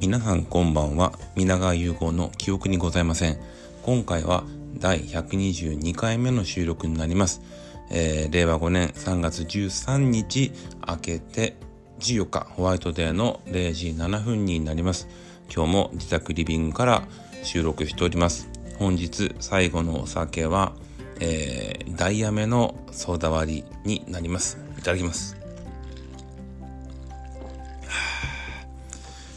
皆さんこんばんは。皆川融合の記憶にございません。今回は第122回目の収録になります、えー、令和5年3月13日明けて14日ホワイトデーの0時7分になります。今日も自宅リビングから収録しております。本日最後のお酒は、えー、ダイヤメのソーダ割りになります。いただきます。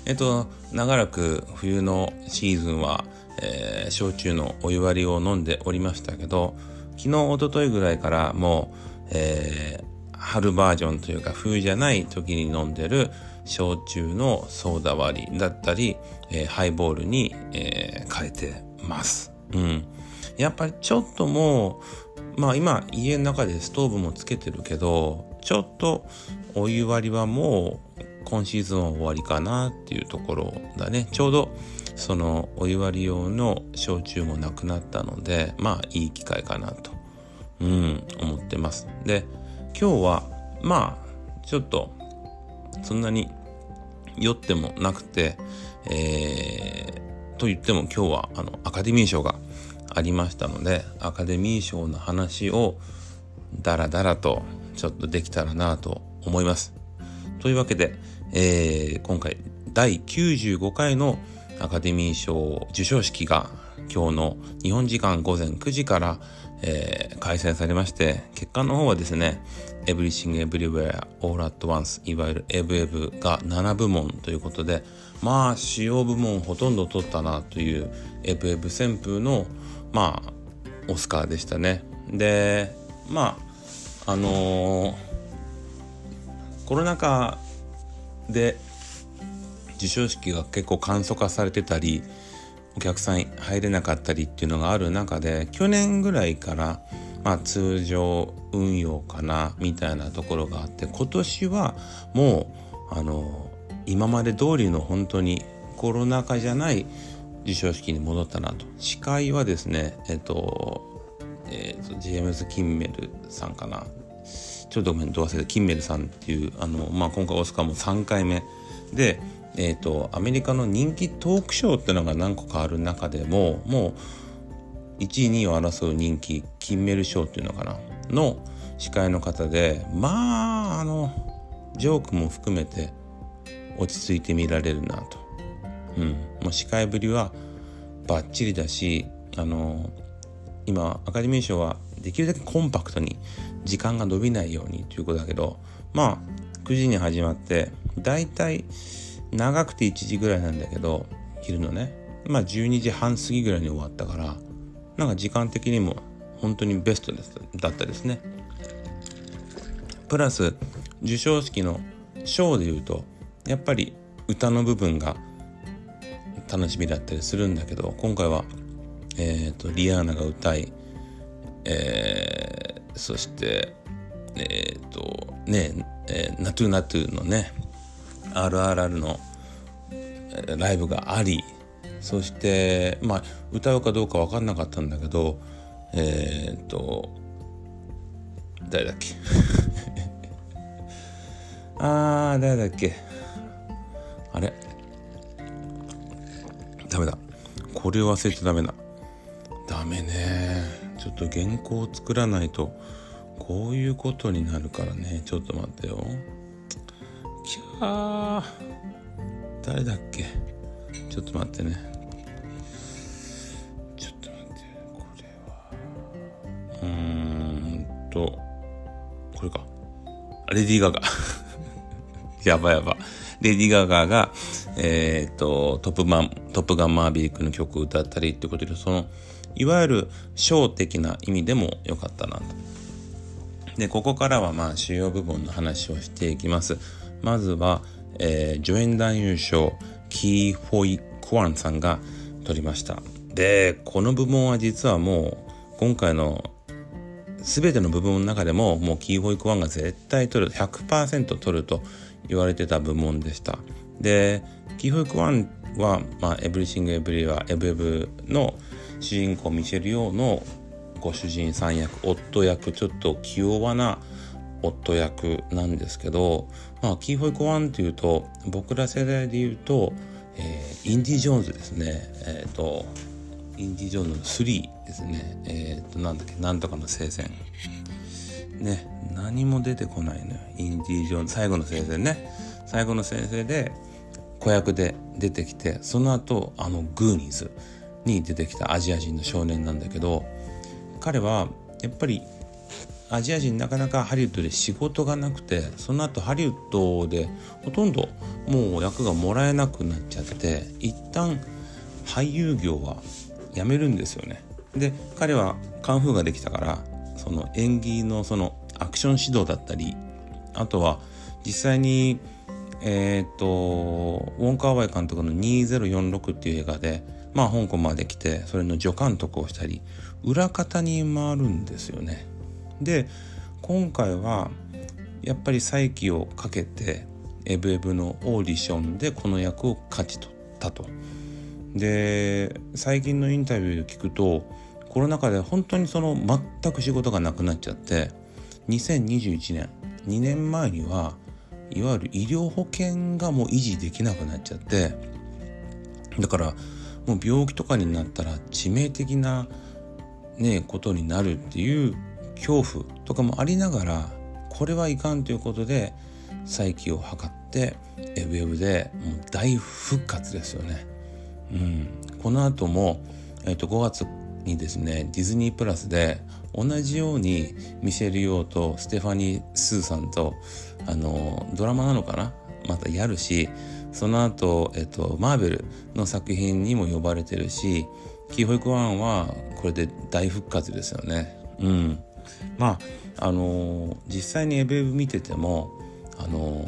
えっと、長らく冬のシーズンは、えー、焼酎のお湯割りを飲んでおりましたけど、昨日、一昨日ぐらいからもう、えー、春バージョンというか冬じゃない時に飲んでる焼酎のソーダ割りだったり、えー、ハイボールに、え、変えてます。うん。やっぱりちょっともう、まあ今家の中でストーブもつけてるけど、ちょっとお湯割りはもう今シーズンは終わりかなっていうところだね。ちょうどそのお湯割り用の焼酎もなくなったのでまあいい機会かなとうん思ってます。で今日はまあちょっとそんなに酔ってもなくてえー、と言っても今日はあのアカデミー賞がありましたのでアカデミー賞の話をダラダラとちょっとできたらなと思います。というわけで、えー、今回第95回のアカデミー賞授賞式が今日の日本時間午前9時から、えー、開催されまして、結果の方はですね、Everything Everywhere All at Once いわゆるエブエブが7部門ということで、まあ主要部門ほとんど取ったなというエブエブ旋風の、まあ、オスカーでしたね。で、まあ、あのーコロナ禍で授賞式が結構簡素化されてたりお客さん入れなかったりっていうのがある中で去年ぐらいからまあ通常運用かなみたいなところがあって今年はもうあの今まで通りの本当にコロナ禍じゃない授賞式に戻ったなと。司会はですねえっとえっとジェームズ・キンメルさんかな。ちょっとごめんど忘れたキンメルさんっていうあの、まあ、今回オスカーも3回目で、えーと、アメリカの人気トークショーっていうのが何個かある中でももう1位2位を争う人気キンメル賞っていうのかなの司会の方でまああのジョークも含めて落ち着いて見られるなと。うん、もう司会ぶりはバッチリだしあの今アカデミー賞はできるだけコンパクトに時間が伸びないようにということだけどまあ9時に始まってだいたい長くて1時ぐらいなんだけど昼のねまあ12時半過ぎぐらいに終わったからなんか時間的にも本当にベストですだったですね。プラス授賞式のショーで言うとやっぱり歌の部分が楽しみだったりするんだけど今回は、えーとリアーナが歌いえー、そしてえっ、ー、とねえー、ナトゥナトゥのね RRR のライブがありそしてまあ歌うかどうか分かんなかったんだけどえっ、ー、と誰だっけ？あー誰だっけ？あれ？ダメだ。これ忘れちゃダメだダメね。ちょっと原稿を作らないとこういうことになるからね。ちょっと待ってよ。きゃー。誰だっけ？ちょっと待ってね。ちょっと待って。これは。うーんと。これか。レディー・ガガ。やばやばレディー・ガガがえっ、とトップマントップガンマーヴィリックの曲歌ったりってことでそのいわゆる小的な意味でも良かったなと。で、ここからはまあ主要部分の話をしていきます。まずは、えー、助演男優賞、キー・ホイ・クァンさんが取りました。で、この部門は実はもう今回の全ての部門の中でももうキー・ホイ・クァンが絶対取る、100%取ると言われてた部門でした。で、キー・ホイ・クァンは、まあ、エブリシング・エブリはエブエブの主人公ミシェル・ヨーのご主人さん役夫役ちょっと気弱な夫役なんですけど、まあ、キーホイコワンっていうと僕ら世代で言うとえー、インディ・ジョーンズですね。えっ、ー、とインディ・ジョーンズの3ですね。えっ、ー、となんだっけなんとかの聖戦。ね何も出てこないのよインディ・ジョーンズ。最後の聖戦ね。最後の先生で子役で出てきてその後あのグーニーズ。に出てきたアジア人の少年なんだけど彼はやっぱりアジア人なかなかハリウッドで仕事がなくてその後ハリウッドでほとんどもう役がもらえなくなっちゃって一旦俳優業はやめるんですよね。で彼はカンフーができたからその演技のそのアクション指導だったりあとは実際にえっ、とウォン・カーワイ監督の2046っていう映画でまあ香港まで来てそれの助監督をしたり裏方に回るんですよね。で今回はやっぱり再起をかけてエブエブのオーディションでこの役を勝ち取ったと。で最近のインタビューで聞くとコロナ禍で本当にその全く仕事がなくなっちゃって2021年2年前にはいわゆる医療保険がもう維持できなくなっちゃってだからもう病気とかになったら致命的なねことになるっていう恐怖とかもありながらこれはいかんということで再起を図ってウェブでもう大復活ですよね。うん、この後も、えー、と5月にですねディズニープラスで同じようにミシェル・ヨーとステファニー・スーさんとあのドラマなのかなまたやるしその後、えっと、マーベルの作品にも呼ばれてるしキーホイクワンはこれで大復活ですよね。うん、まああの実際にエブエブ見ててもあの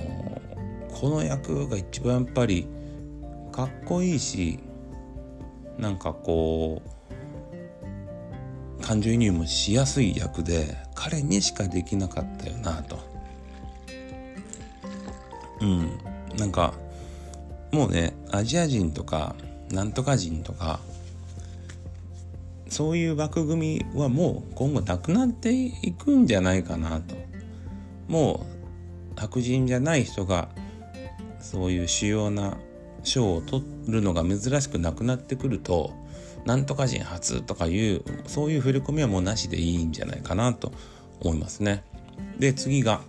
この役が一番やっぱりかっこいいしなんかこう感情移入もしやすい役で彼にしかできなかったよなと。うんなんかもうねアジア人とかなんとか人とかそういう枠組みはもう今後なくなっていくんじゃないかなともう白人じゃない人がそういう主要な賞を取るのが珍しくなくなってくるとなんとか人初とかいうそういう振り込みはもうなしでいいんじゃないかなと思いますね。で次が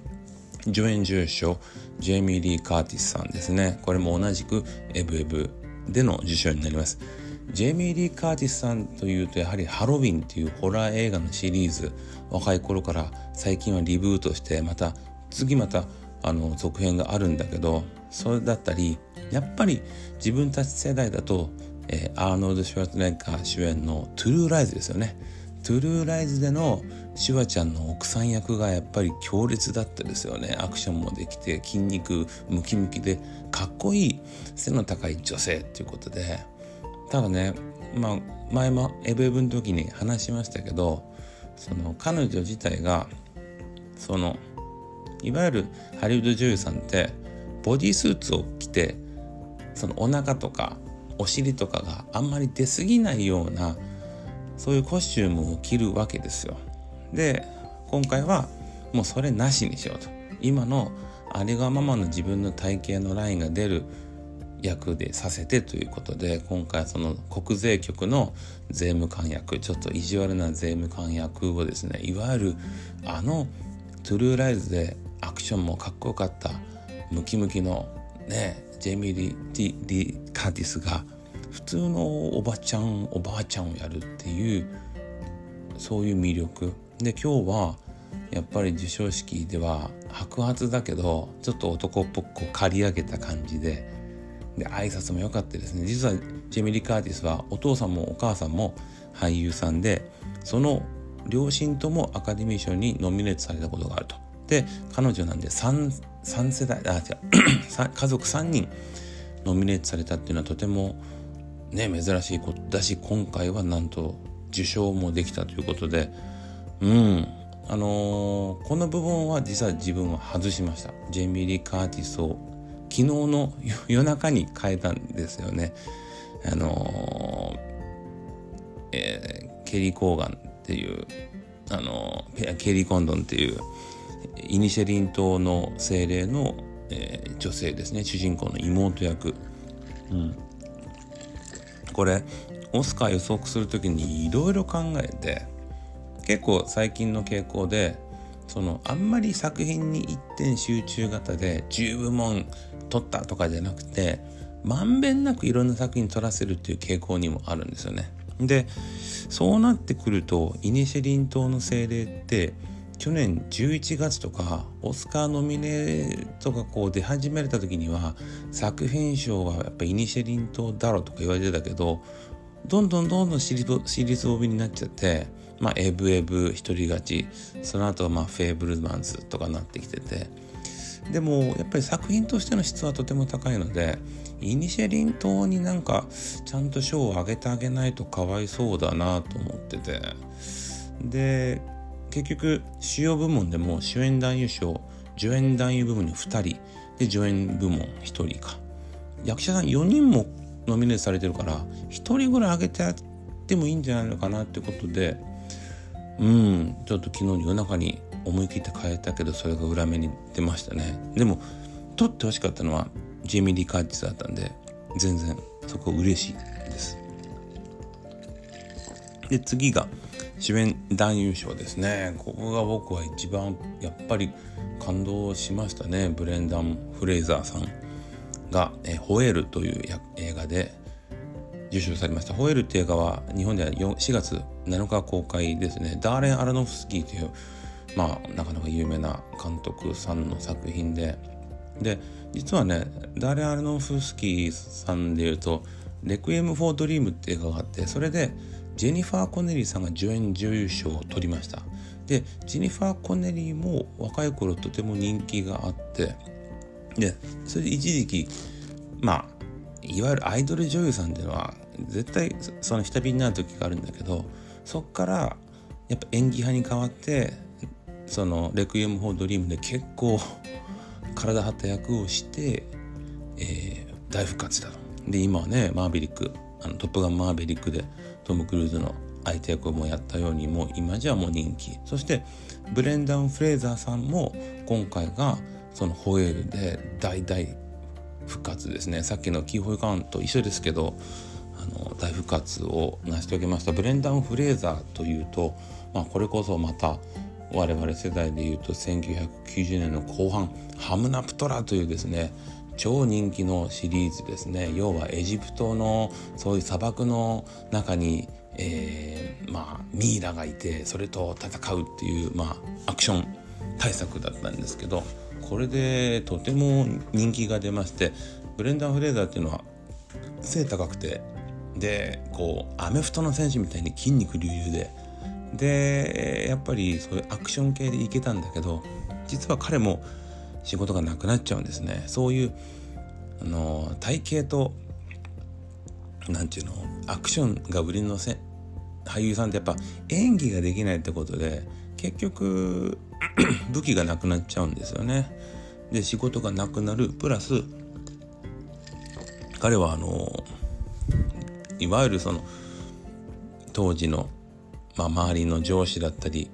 助演重賞ジェイミー・リー・カーティスさんですね。これも同じくエブエブでの受賞になります。ジェイミー・リー・カーティスさんというとやはりハロウィンっていうホラー映画のシリーズ若い頃から最近はリブートしてまた次またあの続編があるんだけどそれだったりやっぱり自分たち世代だと、えー、アーノルド・シュワルツネッガー主演の「トゥルー・ライズ」ですよね。トゥルーライズでのシュワちゃんの奥さん役がやっぱり強烈だったですよね。アクションもできて筋肉ムキムキでかっこいい背の高い女性っていうことで。ただねまあ前もエブエブの時に話しましたけどその彼女自体がそのいわゆるハリウッド女優さんってボディースーツを着てそのお腹とかお尻とかがあんまり出過ぎないようなそういうコスチュームを着るわけですよ。で今回はもうそれなしにしようと今のありがままの自分の体型のラインが出る役でさせてということで今回その国税局の税務官役ちょっと意地悪な税務官役をですねいわゆるあのトゥルーライズでアクションもかっこよかったムキムキのねジェミー・リー・リーカーティスが普通のおばちゃんおばあちゃんをやるっていうそういう魅力で今日はやっぱり授賞式では白髪だけどちょっと男っぽく刈り上げた感じでで挨拶も良かったですね実はジェミリ・カーティスはお父さんもお母さんも俳優さんでその両親ともアカデミー賞にノミネートされたことがあると。で彼女なんで 3, 3世代あ違う 家族3人ノミネートされたっていうのはとてもね珍しいことだし今回はなんと受賞もできたということで。うん。あのー、この部分は実は自分は外しました。ジェミ・リー・カーティスを昨日の 夜中に変えたんですよね。あのー、えー、ケリー・コーガンっていうあのー、ケリー・コンドンっていうイニシェリン島の精霊の、えー、女性ですね。主人公の妹役。うん。これオスカー予測する時にいろいろ考えて結構最近の傾向でそのあんまり作品に一点集中型で10部門取ったとかじゃなくてまんべんなくいろんな作品取らせるっていう傾向にもあるんですよね。でそうなってくるとイニシェリン島の精霊って去年11月とかオスカーノミネートがこう出始めた時には作品賞はやっぱイニシェリン島だろとか言われてたけどどんどんどんどんシリーズ帯になっちゃってまあエブエブ一人勝ちその後はまあフェーブルマンズとかなってきてて。でもやっぱり作品としての質はとても高いのでイニシェリン島になんかちゃんと賞をあげてあげないとかわいそうだなと思ってて。で結局主要部門でも主演男優賞助演男優部門に2人で助演部門1人か。役者さん4人もノミネートされてるから1人ぐらいあげてやってもいいんじゃないのかなってことでうんちょっと昨日夜中に思い切って変えたけどそれが裏目に出ましたね。でも撮ってほしかったのはジェミリー・カーティスだったんで全然そこ嬉しいです。で次が主演男優賞ですね。ここが僕は一番やっぱり感動しましたね。ブレンダン・フレイザーさんが「えホエール」という映画で受賞されました「ホエール」っていう映画は日本では4月7日公開ですね。ダーレン・アラノフスキーというまあなかなか有名な監督さんの作品で。で実はねダーレン・アラノフスキーさんでいうと「レクイエム・フォー・ドリーム」っていう映画があってそれでジェニファー・コネリーさんが助演女優賞を取りましたでジェニファー・コネリーも若い頃とても人気があってでそれで一時期まあいわゆるアイドル女優さんっていうのは絶対その下火になる時があるんだけどそっからやっぱ演技派に変わってその「レクイエム・フォー・ドリーム」で結構体張った役をして、えー、大復活だと。で今はねマーヴェリックあのトップガンマーヴェリックでトム・クルーズの相手役もやったようにもう今じゃもう人気。そしてブレンダン・フレーザーさんも今回がそのホエールで大大復活ですね。さっきのキー・ホイ・クァンと一緒ですけどあの大復活を成し遂げました。ブレンダン・フレーザーというと、まあ、これこそまた我々世代でいうと1990年の後半「ハムナプトラ」というですね超人気のシリーズですね。要はエジプトのそういう砂漠の中に、えー、まあミイラがいてそれと戦うっていう、まあ、アクション大作だったんですけどこれでとても人気が出ましてブレンダン・フレーザーっていうのは背高くてでこうアメフトの選手みたいに筋肉隆々ででやっぱりそういうアクション系でいけたんだけど実は彼も仕事がなくなっちゃうんですね。そういうあの体型と何て言うのアクションが売りのせ俳優さんってやっぱ演技ができないってことで結局 武器がなくなっちゃうんですよね。で仕事がなくなるプラス彼はあのいわゆるその当時の、まあ、周りの上司だったり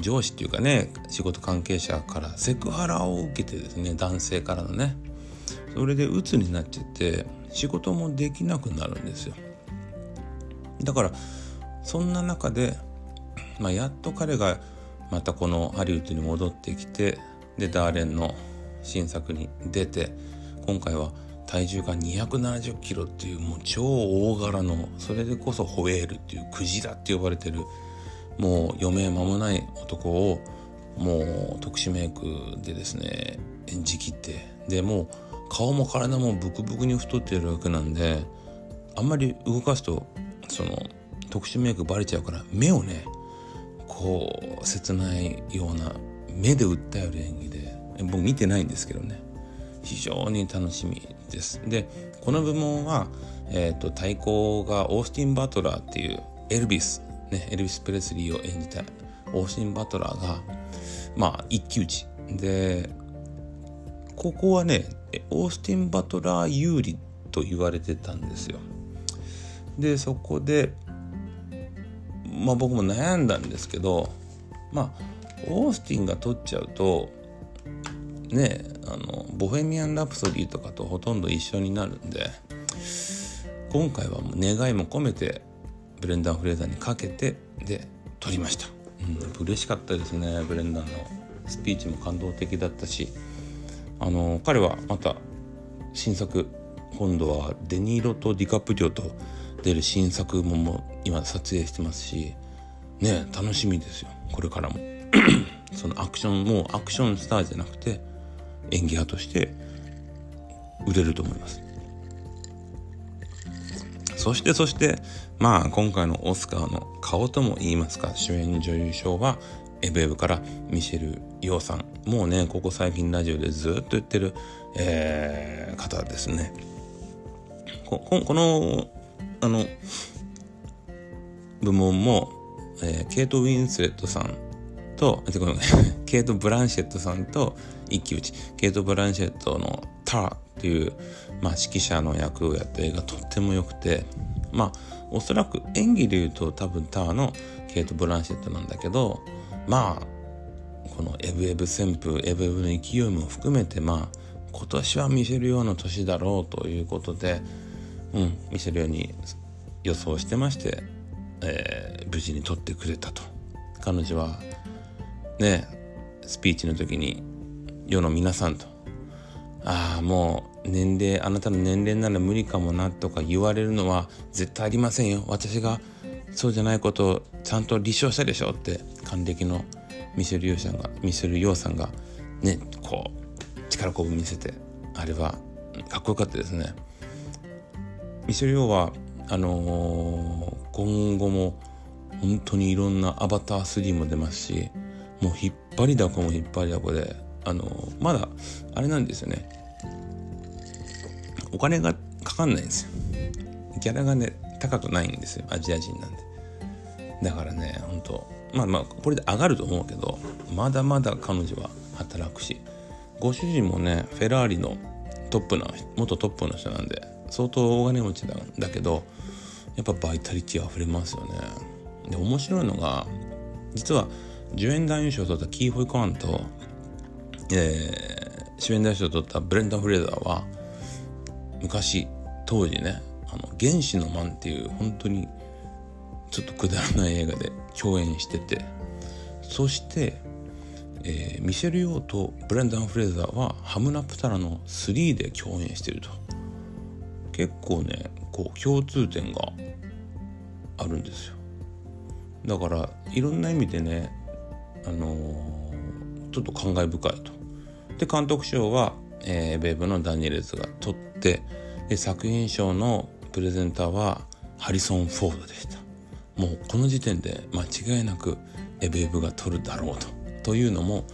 上司っていうかね仕事関係者からセクハラを受けてですね男性からのねそれで鬱になっちゃって仕事もできなくなるんですよ。だからそんな中で、まあ、やっと彼がまたこのハリウッドに戻ってきてでダーレンの新作に出て今回は体重が270キロっていうもう超大柄のそれでこそホエールっていうクジラって呼ばれてるもう余命間もない男をもう特殊メイクでですね演じきってでもう顔も体もブクブクに太ってるわけなんであんまり動かすとその特殊メイクバレちゃうから目をねこう切ないような目で訴える演技で僕見てないんですけどね。非常に楽しみです。でこの部門は、えーと、対抗がオースティン・バトラーっていうエルビスね、エルビス・プレスリーを演じたオーシン・バトラーが、まあ、一騎打ち。で、ここはね、オースティン・バトラー有利と言われてたんですよ。で、そこで、まあ僕も悩んだんですけど、まあ、オースティンが取っちゃうと、ねあのボヘミアン・ラプソディとかとほとんど一緒になるんで今回はもう願いも込めてブレンダン・フレーザーにかけてで撮りました、うん、嬉しかったですねブレンダンのスピーチも感動的だったしあの彼はまた新作今度はデニーロとディカプリオと出る新作もも今撮影してますしね楽しみですよこれからも。そのアクションもうアクションスターじゃなくて演技派として売れると思います。そしてそしてまあ今回のオスカーの顔とも言いますか主演女優賞はエブエブからミシェル・ヨーさん。もうねここ最近ラジオでずっと言ってる、えー、方ですね。ここのあの部門も、えー、ケイト・ウィンスレットさんとごめん ケイト・ブランシェットさんと一騎打ち。ケイト・ブランシェットの「ター」っていう、まあ、指揮者の役をやった映画とっても良くてまあおそらく演技で言うと多分ターのケイト・ブランシェットなんだけどまあこのエブエブ旋風エブエブの勢いも含めてまあ今年は見せるような年だろうということで、うん、見せるように予想してまして、えー、無事に撮ってくれたと。彼女はねスピーチの時に世の皆さんと「ああもう年齢あなたの年齢なら無理かもな」とか言われるのは絶対ありませんよ私がそうじゃないことをちゃんと立証したでしょって還暦のミシェル・ヨーさんがミシェル・ヨーさんがねこう力こぶ見せてあれはかっこよかったですね。ミシェル・ヨーはあのー、今後も本当にいろんなアバター3も出ますしもう引っ張りだこも引っ張りだこであのー、まだあれなんですよねお金がかかんないんですよ。ギャラがね高くないんですよ。アジア人なんで。だからね本当まあまあこれで上がると思うけどまだまだ彼女は働くし。ご主人もねフェラーリのトップな元トップの人なんで相当大金持ちだだけどやっぱバイタリティ溢れますよね。で面白いのが実は助演男優賞を取ったキー・ホイ・コアンと、えー、主演男優賞を取ったブレンダン・フレーザーは昔当時ねあの原始のマンっていう本当にちょっとくだらない映画で共演しててそして、えー、ミシェル・ヨーとブレンダン・フレーザーはハムナプタラの3で共演してると。結構ねこう共通点があるんですよ。だからいろんな意味でねあのー、ちょっと感慨深いと。で監督賞は、えー、ベーブのダニエルズが取って作品賞のプレゼンターはハリソン・フォードでした。もうこの時点で間違いなくエベーブが取るだろうと。というのも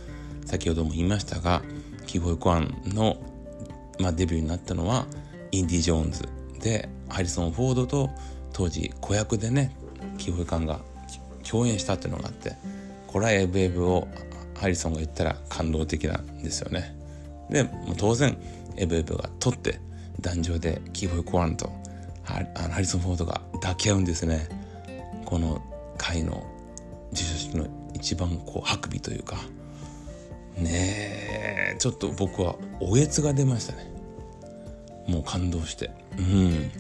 先ほども言いましたがキーボイ・コアンの、まあ、デビューになったのはインディ・ジョーンズでハリソン・フォードと当時子役でねキーボイ・コアンが共演したっていうのがあってこれはエブエブをハリソンが言ったら感動的なんですよね。で当然エブエブが取って壇上でキーボイ・コアンとハリソン・フォードが抱き合うんですね。この回の授賞式の一番こうハクビというか。ねえちょっと僕はおえつが出ましたね。もう感動して。うん。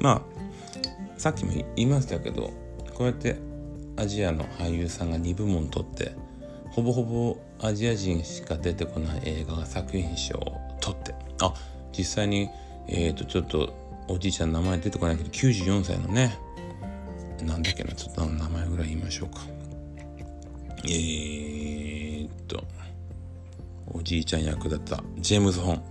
まあさっきも言いましたけどこうやってアジアの俳優さんが2部門取ってほぼほぼアジア人しか出てこない映画が作品賞を取って。あ実際にえっ、ー、とちょっとおじいちゃん名前出てこないけど94歳のねなんだっけなちょっと名前ぐらい言いましょうか。えー、っとおじいちゃん役だったジェームズ・ホン。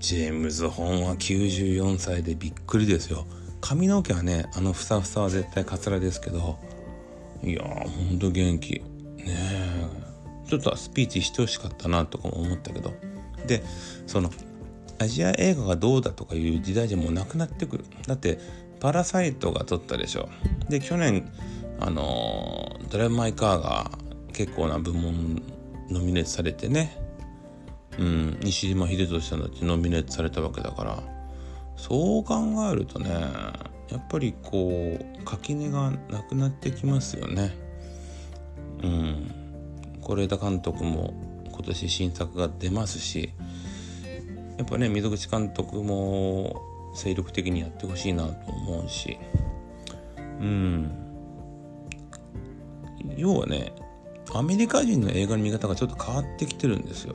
ジェームズ・ホンは94歳でびっくりですよ。髪の毛はねあのふさふさは絶対カツラですけどいやーほんと元気。ねえ。ちょっとスピーチしてほしかったなとかも思ったけど。でそのアジア映画がどうだとかいう時代じゃもうなくなってくる。だってパラサイトが撮ったでしょ。で去年あのドライブ・マイ・カーが結構な部門ノミネートされてね。うん西島秀俊さんだってノミネートされたわけだから。そう考えるとねやっぱりこう垣根がなくなってきますよね。うん。是枝監督も今年新作が出ますしやっぱね溝口監督も精力的にやってほしいなと思うし。うん。要はねアメリカ人の映画の見方がちょっと変わってきてるんですよ。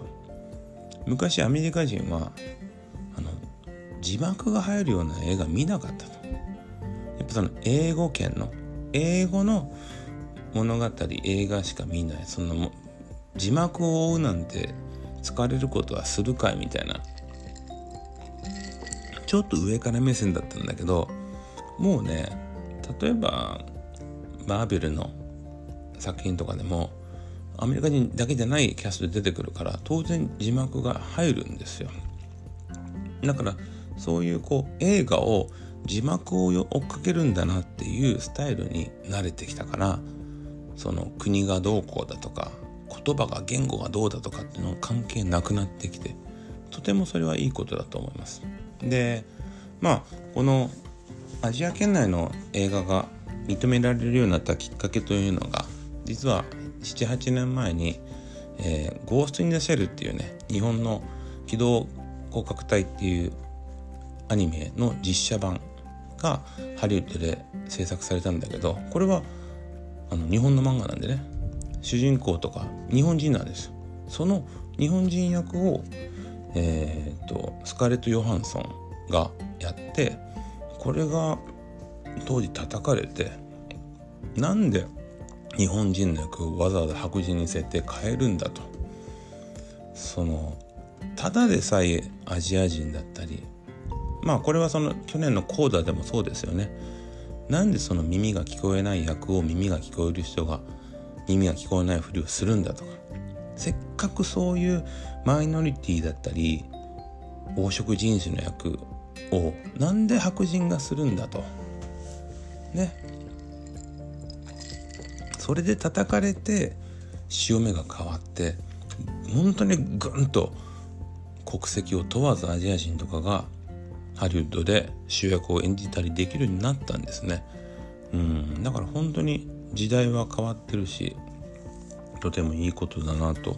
昔アメリカ人はあの字幕が入るような映画見なかったと。やっぱその英語圏の英語の物語映画しか見ない。そんな字幕を追うなんて疲れることはするかい？みたいな。ちょっと上から目線だったんだけどもうね例えばマーベルの作品とかでもアメリカ人だけじゃないキャストで出てくるから当然字幕が入るんですよ。だからそういうこう映画を字幕を追っかけるんだなっていうスタイルに慣れてきたからその国がどうこうだとか言葉が言語がどうだとかっていうの関係なくなってきてとてもそれはいいことだと思います。でまあこのアジア圏内の映画が認められるようになったきっかけというのが実は78年前に、えー、ゴースト・イン・ザ・シェルっていうね日本の機動広角隊っていうアニメの実写版がハリウッドで制作されたんだけどこれはあの日本の漫画なんでね主人公とか日本人なんです。その日本人役を、えーと、スカーレット・ヨハンソンがやってこれが当時叩かれてなんで日本人の役をわざわざ白人に設定変えるんだと。そのただでさえアジア人だったりまあこれはその去年のコーダでもそうですよね。なんでその耳が聞こえない役を耳が聞こえる人が耳が聞こえないふりをするんだとか。せっかくそういうマイノリティだったり黄色人種の役をなんで白人がするんだと。ね。それで叩かれて潮目が変わって本当にぐんと国籍を問わずアジア人とかがハリウッドで主役を演じたりできるようになったんですね。うん、だから本当に時代は変わってるしとてもいいことだなと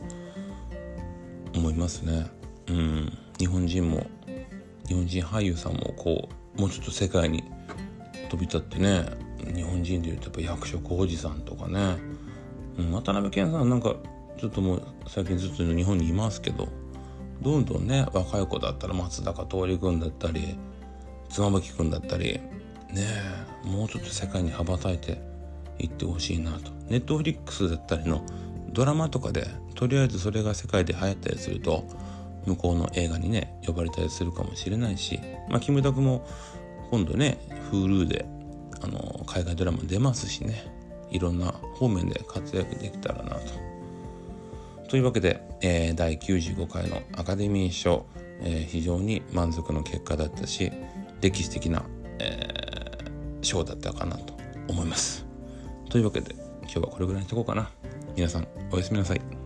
思いますね。うん、日本人も日本人俳優さんもこうもうちょっと世界に飛び立ってね日本人でいうとやっぱ役所広司さんとかね、うん、渡辺謙さんなんかちょっともう最近ずっと日本にいますけどどんどんね若い子だったら松坂桃李君だったり妻夫木君だったりねもうちょっと世界に羽ばたいていってほしいなとネットフリックスだったりのドラマとかでとりあえずそれが世界で流行ったりすると向こうの映画にね呼ばれたりするかもしれないしまあキムタクも今度ね Hulu であの海外ドラマ出ますしねいろんな方面で活躍できたらなとというわけで、えー、第95回のアカデミー賞、えー、非常に満足の結果だったし歴史的な、えー、賞だったかなと思います。というわけで今日はこれぐらいにしとこうかな。皆さんおやすみなさい。